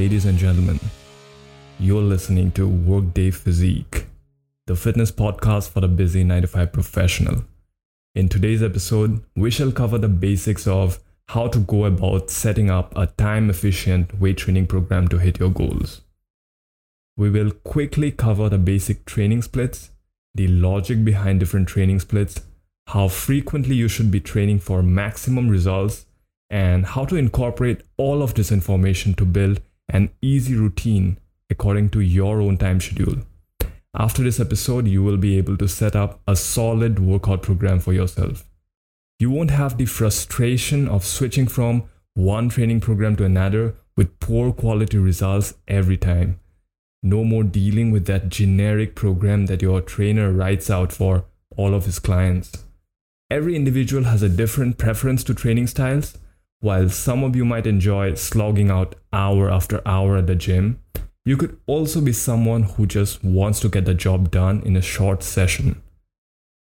ladies and gentlemen. You're listening to Workday Physique, the fitness podcast for the busy 9 to 5 professional. In today's episode, we shall cover the basics of how to go about setting up a time efficient weight training program to hit your goals. We will quickly cover the basic training splits, the logic behind different training splits, how frequently you should be training for maximum results, and how to incorporate all of this information to build an easy routine according to your own time schedule. After this episode, you will be able to set up a solid workout program for yourself. You won't have the frustration of switching from one training program to another with poor quality results every time. No more dealing with that generic program that your trainer writes out for all of his clients. Every individual has a different preference to training styles, while some of you might enjoy slogging out hour after hour at the gym, you could also be someone who just wants to get the job done in a short session.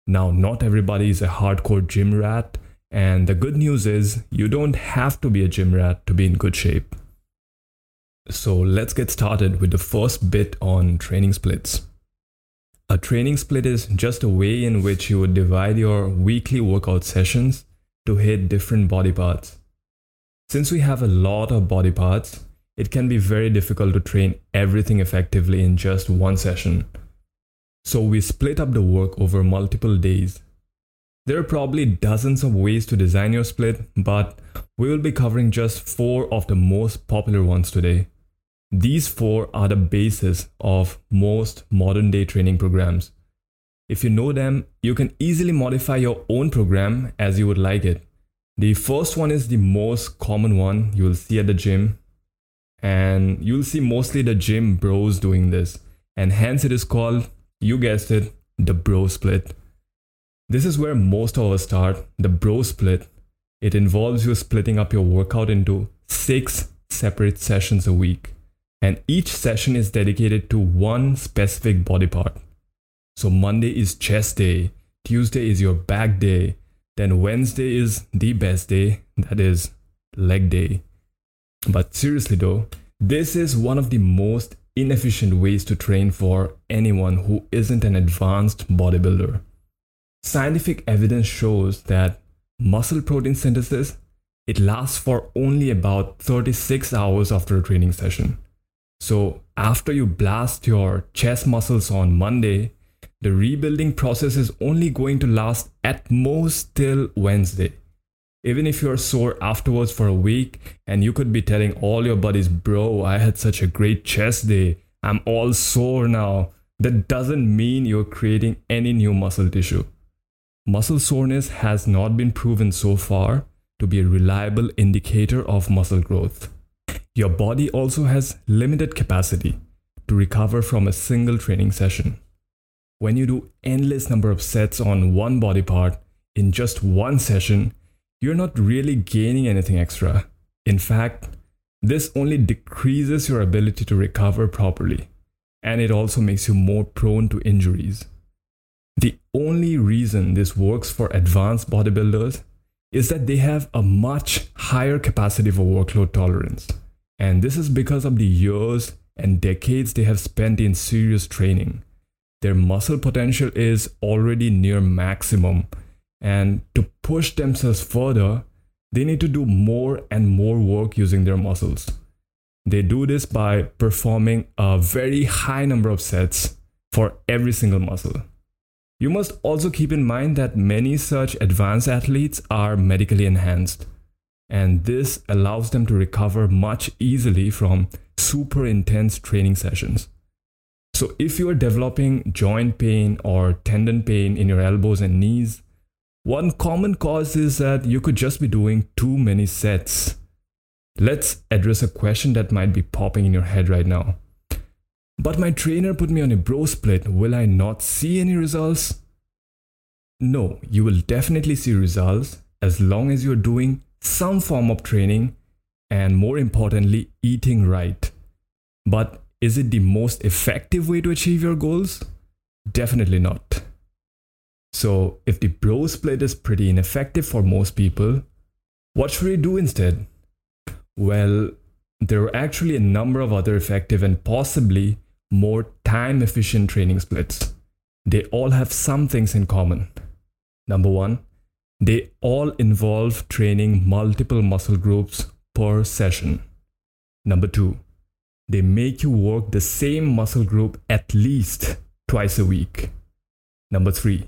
Now, not everybody is a hardcore gym rat, and the good news is you don't have to be a gym rat to be in good shape. So, let's get started with the first bit on training splits. A training split is just a way in which you would divide your weekly workout sessions to hit different body parts. Since we have a lot of body parts, it can be very difficult to train everything effectively in just one session. So we split up the work over multiple days. There are probably dozens of ways to design your split, but we will be covering just four of the most popular ones today. These four are the basis of most modern day training programs. If you know them, you can easily modify your own program as you would like it. The first one is the most common one you'll see at the gym, and you'll see mostly the gym bros doing this, and hence it is called, you guessed it, the bro split. This is where most of us start, the bro split. It involves you splitting up your workout into six separate sessions a week, and each session is dedicated to one specific body part. So, Monday is chest day, Tuesday is your back day, then Wednesday is the best day, that is leg day. But seriously though, this is one of the most inefficient ways to train for anyone who isn't an advanced bodybuilder. Scientific evidence shows that muscle protein synthesis it lasts for only about 36 hours after a training session. So, after you blast your chest muscles on Monday, the rebuilding process is only going to last at most till Wednesday. Even if you're sore afterwards for a week and you could be telling all your buddies, bro, I had such a great chest day, I'm all sore now, that doesn't mean you're creating any new muscle tissue. Muscle soreness has not been proven so far to be a reliable indicator of muscle growth. Your body also has limited capacity to recover from a single training session when you do endless number of sets on one body part in just one session, you're not really gaining anything extra. In fact, this only decreases your ability to recover properly, and it also makes you more prone to injuries. The only reason this works for advanced bodybuilders is that they have a much higher capacity for workload tolerance. And this is because of the years and decades they have spent in serious training their muscle potential is already near maximum. And to push themselves further, they need to do more and more work using their muscles. They do this by performing a very high number of sets for every single muscle. You must also keep in mind that many such advanced athletes are medically enhanced, and this allows them to recover much easily from super intense training sessions. So, if you are developing joint pain or tendon pain in your elbows and knees, one common cause is that you could just be doing too many sets. Let's address a question that might be popping in your head right now. But my trainer put me on a bro split. Will I not see any results? No, you will definitely see results as long as you're doing some form of training and, more importantly, eating right. But is it the most effective way to achieve your goals? Definitely not. So, if the bro split is pretty ineffective for most people, what should we do instead? Well, there are actually a number of other effective and possibly more time efficient training splits. They all have some things in common. Number one, they all involve training multiple muscle groups per session. Number two, they make you work the same muscle group at least twice a week. Number three,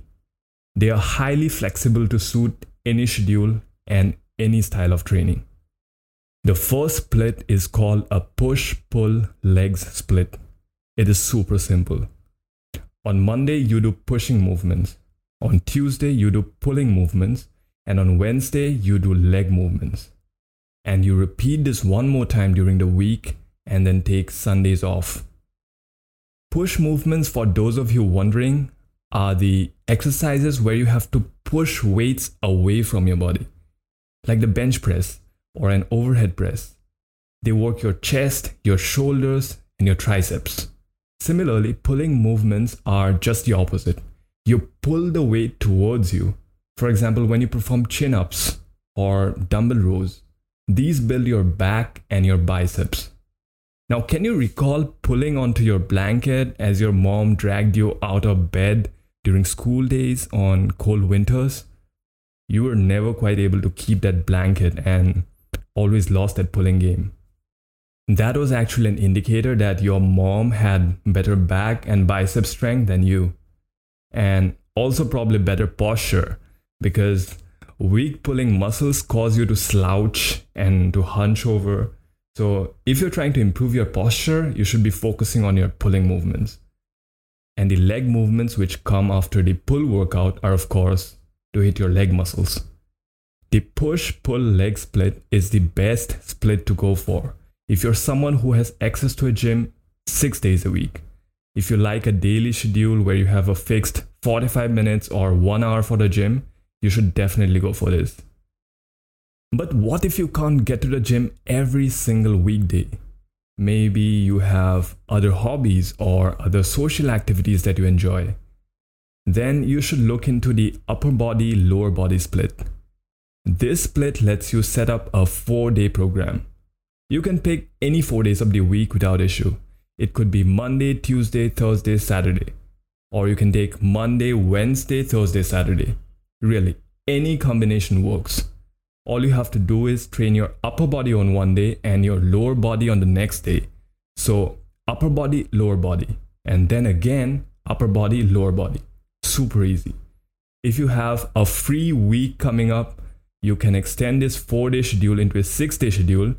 they are highly flexible to suit any schedule and any style of training. The first split is called a push pull legs split. It is super simple. On Monday, you do pushing movements. On Tuesday, you do pulling movements. And on Wednesday, you do leg movements. And you repeat this one more time during the week and then take Sundays off. Push movements, for those of you wondering, are the exercises where you have to push weights away from your body, like the bench press or an overhead press. They work your chest, your shoulders, and your triceps. Similarly, pulling movements are just the opposite. You pull the weight towards you. For example, when you perform chin ups or dumbbell rows, these build your back and your biceps. Now, can you recall pulling onto your blanket as your mom dragged you out of bed during school days on cold winters? You were never quite able to keep that blanket and always lost that pulling game. That was actually an indicator that your mom had better back and bicep strength than you. And also, probably better posture because weak pulling muscles cause you to slouch and to hunch over. So, if you're trying to improve your posture, you should be focusing on your pulling movements. And the leg movements which come after the pull workout are, of course, to hit your leg muscles. The push pull leg split is the best split to go for if you're someone who has access to a gym six days a week. If you like a daily schedule where you have a fixed 45 minutes or one hour for the gym, you should definitely go for this. But what if you can't get to the gym every single weekday? Maybe you have other hobbies or other social activities that you enjoy. Then you should look into the upper body lower body split. This split lets you set up a 4 day program. You can pick any 4 days of the week without issue. It could be Monday, Tuesday, Thursday, Saturday. Or you can take Monday, Wednesday, Thursday, Saturday. Really, any combination works. All you have to do is train your upper body on one day and your lower body on the next day. So, upper body, lower body. And then again, upper body, lower body. Super easy. If you have a free week coming up, you can extend this four day schedule into a six day schedule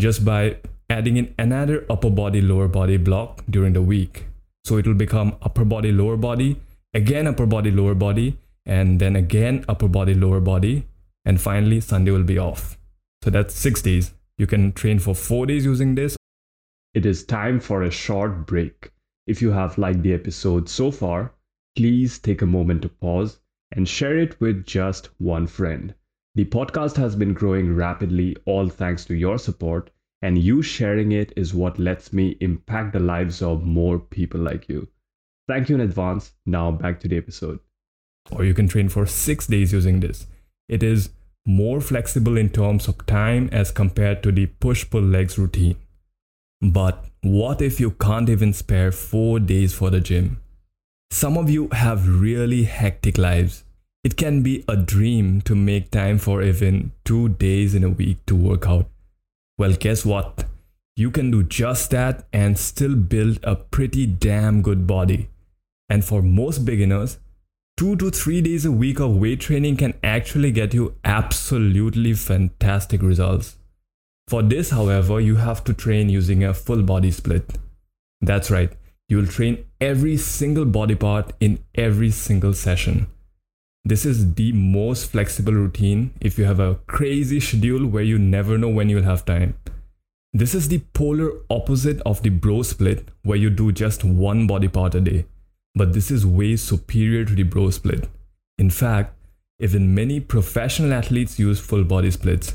just by adding in another upper body lower body block during the week. So it will become upper body lower body, again upper body lower body, and then again upper body lower body, and finally Sunday will be off. So that's six days. You can train for four days using this. It is time for a short break. If you have liked the episode so far, please take a moment to pause and share it with just one friend. The podcast has been growing rapidly, all thanks to your support, and you sharing it is what lets me impact the lives of more people like you. Thank you in advance. Now back to the episode. Or you can train for six days using this. It is more flexible in terms of time as compared to the push pull legs routine. But what if you can't even spare four days for the gym? Some of you have really hectic lives it can be a dream to make time for even two days in a week to work out. Well, guess what? You can do just that and still build a pretty damn good body. And for most beginners, two to three days a week of weight training can actually get you absolutely fantastic results. For this, however, you have to train using a full body split. That's right, you'll train every single body part in every single session. This is the most flexible routine if you have a crazy schedule where you never know when you'll have time. This is the polar opposite of the bro split where you do just one body part a day. But this is way superior to the bro split. In fact, even many professional athletes use full body splits.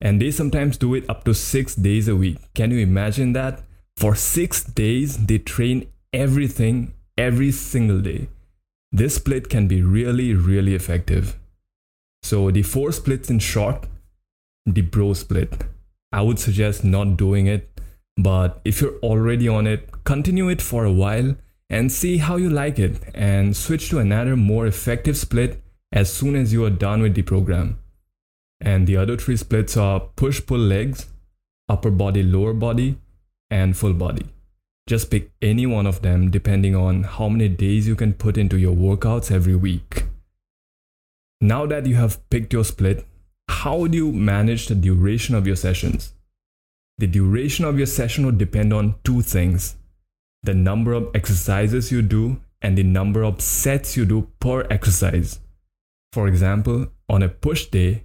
And they sometimes do it up to six days a week. Can you imagine that? For six days, they train everything every single day. This split can be really, really effective. So the four splits in short, the bro split. I would suggest not doing it. But if you're already on it, continue it for a while and see how you like it and switch to another more effective split as soon as you are done with the program. And the other three splits are push pull legs, upper body, lower body, and full body. Just pick any one of them depending on how many days you can put into your workouts every week. Now that you have picked your split, how do you manage the duration of your sessions? The duration of your session would depend on two things the number of exercises you do and the number of sets you do per exercise. For example, on a push day,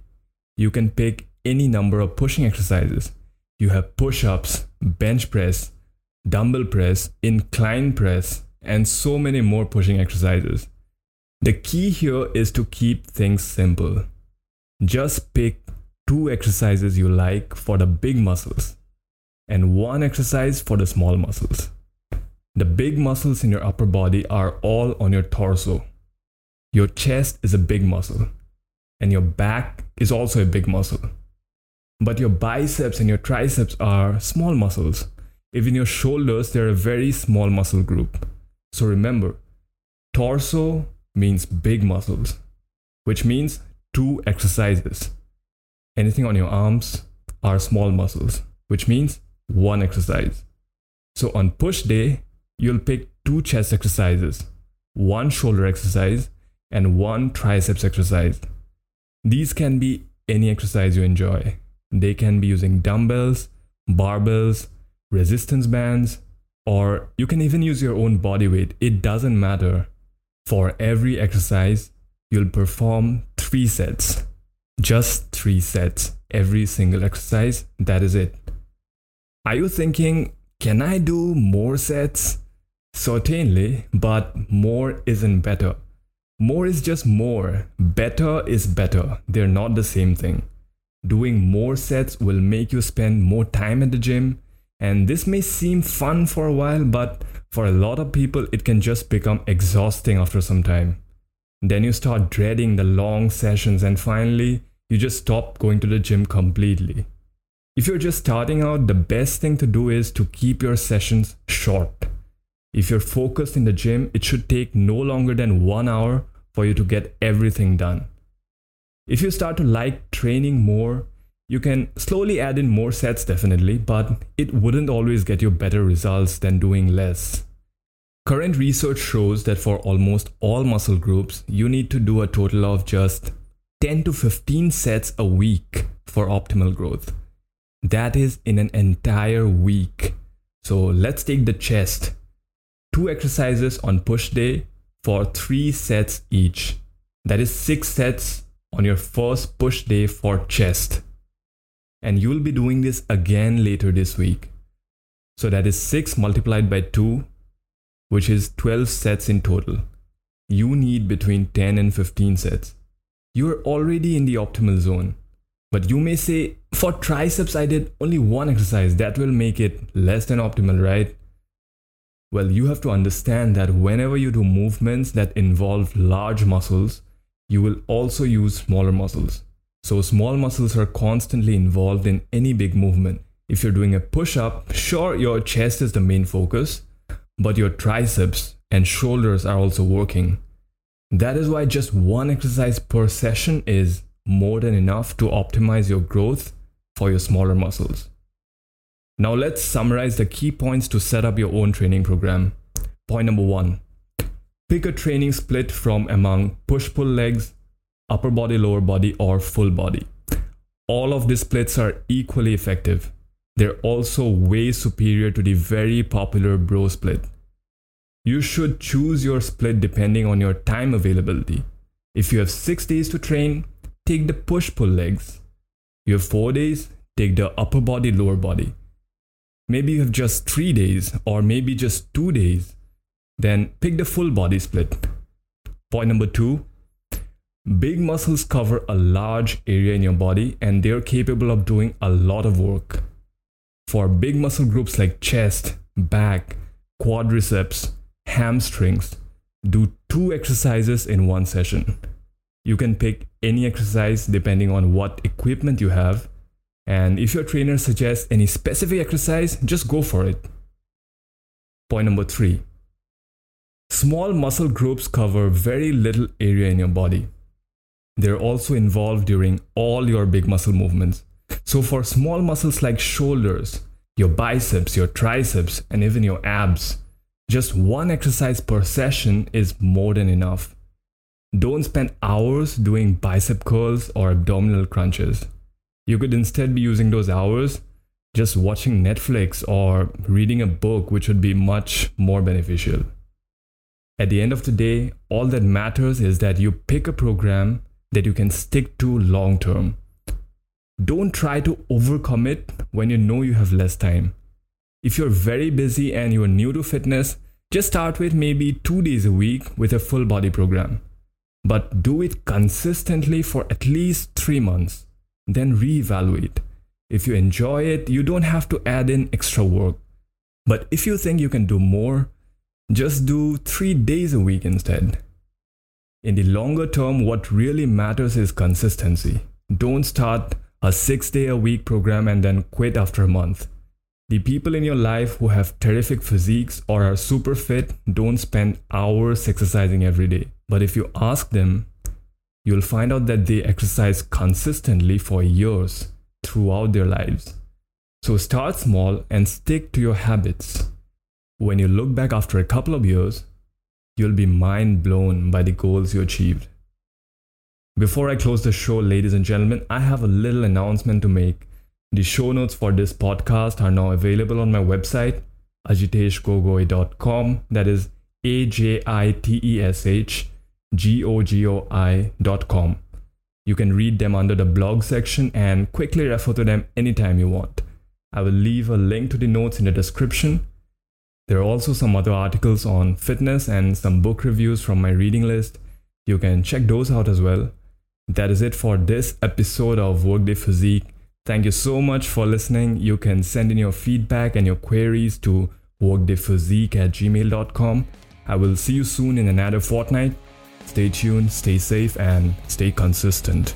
you can pick any number of pushing exercises. You have push ups, bench press, dumbbell press, incline press, and so many more pushing exercises. The key here is to keep things simple. Just pick two exercises you like for the big muscles and one exercise for the small muscles. The big muscles in your upper body are all on your torso. Your chest is a big muscle, and your back is also a big muscle. But your biceps and your triceps are small muscles. Even your shoulders, they're a very small muscle group. So remember, torso means big muscles, which means two exercises. Anything on your arms are small muscles, which means one exercise. So on push day, you'll pick two chest exercises, one shoulder exercise, and one triceps exercise. These can be any exercise you enjoy. They can be using dumbbells, barbells, resistance bands, or you can even use your own body weight. It doesn't matter. For every exercise, you'll perform three sets. Just three sets every single exercise. That is it. Are you thinking, can I do more sets? Certainly, but more isn't better. More is just more. Better is better. They're not the same thing. Doing more sets will make you spend more time at the gym, and this may seem fun for a while, but for a lot of people, it can just become exhausting after some time. Then you start dreading the long sessions, and finally, you just stop going to the gym completely. If you're just starting out, the best thing to do is to keep your sessions short. If you're focused in the gym, it should take no longer than one hour for you to get everything done. If you start to like training more, you can slowly add in more sets definitely, but it wouldn't always get you better results than doing less. Current research shows that for almost all muscle groups, you need to do a total of just 10 to 15 sets a week for optimal growth. That is in an entire week. So let's take the chest two exercises on push day for three sets each. That is six sets on your first push day for chest. And you will be doing this again later this week. So that is 6 multiplied by 2, which is 12 sets in total. You need between 10 and 15 sets. You are already in the optimal zone. But you may say, for triceps, I did only one exercise. That will make it less than optimal, right? Well, you have to understand that whenever you do movements that involve large muscles, you will also use smaller muscles. So, small muscles are constantly involved in any big movement. If you're doing a push up, sure, your chest is the main focus, but your triceps and shoulders are also working. That is why just one exercise per session is more than enough to optimize your growth for your smaller muscles. Now let's summarize the key points to set up your own training program. Point number one pick a training split from among push pull legs, upper body, lower body, or full body. All of these splits are equally effective. They're also way superior to the very popular bro split. You should choose your split depending on your time availability. If you have six days to train, take the push pull legs. You have four days, take the upper body, lower body. Maybe you have just three days or maybe just two days. Then pick the full body split. Point number two big muscles cover a large area in your body and they're capable of doing a lot of work. For big muscle groups like chest, back, quadriceps, hamstrings, do two exercises in one session. You can pick any exercise depending on what equipment you have And if your trainer suggests any specific exercise, just go for it. Point number three small muscle groups cover very little area in your body. They're also involved during all your big muscle movements. So, for small muscles like shoulders, your biceps, your triceps, and even your abs, just one exercise per session is more than enough. Don't spend hours doing bicep curls or abdominal crunches. You could instead be using those hours just watching Netflix or reading a book, which would be much more beneficial. At the end of the day, all that matters is that you pick a program that you can stick to long term. Don't try to overcome it when you know you have less time. If you're very busy and you're new to fitness, just start with maybe two days a week with a full body program. But do it consistently for at least three months. Then reevaluate. If you enjoy it, you don't have to add in extra work. But if you think you can do more, just do three days a week instead. In the longer term, what really matters is consistency. Don't start a six day a week program and then quit after a month. The people in your life who have terrific physiques or are super fit don't spend hours exercising every day. But if you ask them, you'll find out that they exercise consistently for years throughout their lives. So start small and stick to your habits. When you look back after a couple of years, you'll be mind blown by the goals you achieved. Before I close the show, ladies and gentlemen, I have a little announcement to make. The show notes for this podcast are now available on my website, ajiteshgogoi.com. That is A J I T E S H G O G O I.com. You can read them under the blog section and quickly refer to them anytime you want. I will leave a link to the notes in the description. There are also some other articles on fitness and some book reviews from my reading list. You can check those out as well. That is it for this episode of Workday Physique. Thank you so much for listening. You can send in your feedback and your queries to workdayphysique at gmail.com. I will see you soon in another fortnight. Stay tuned, stay safe, and stay consistent.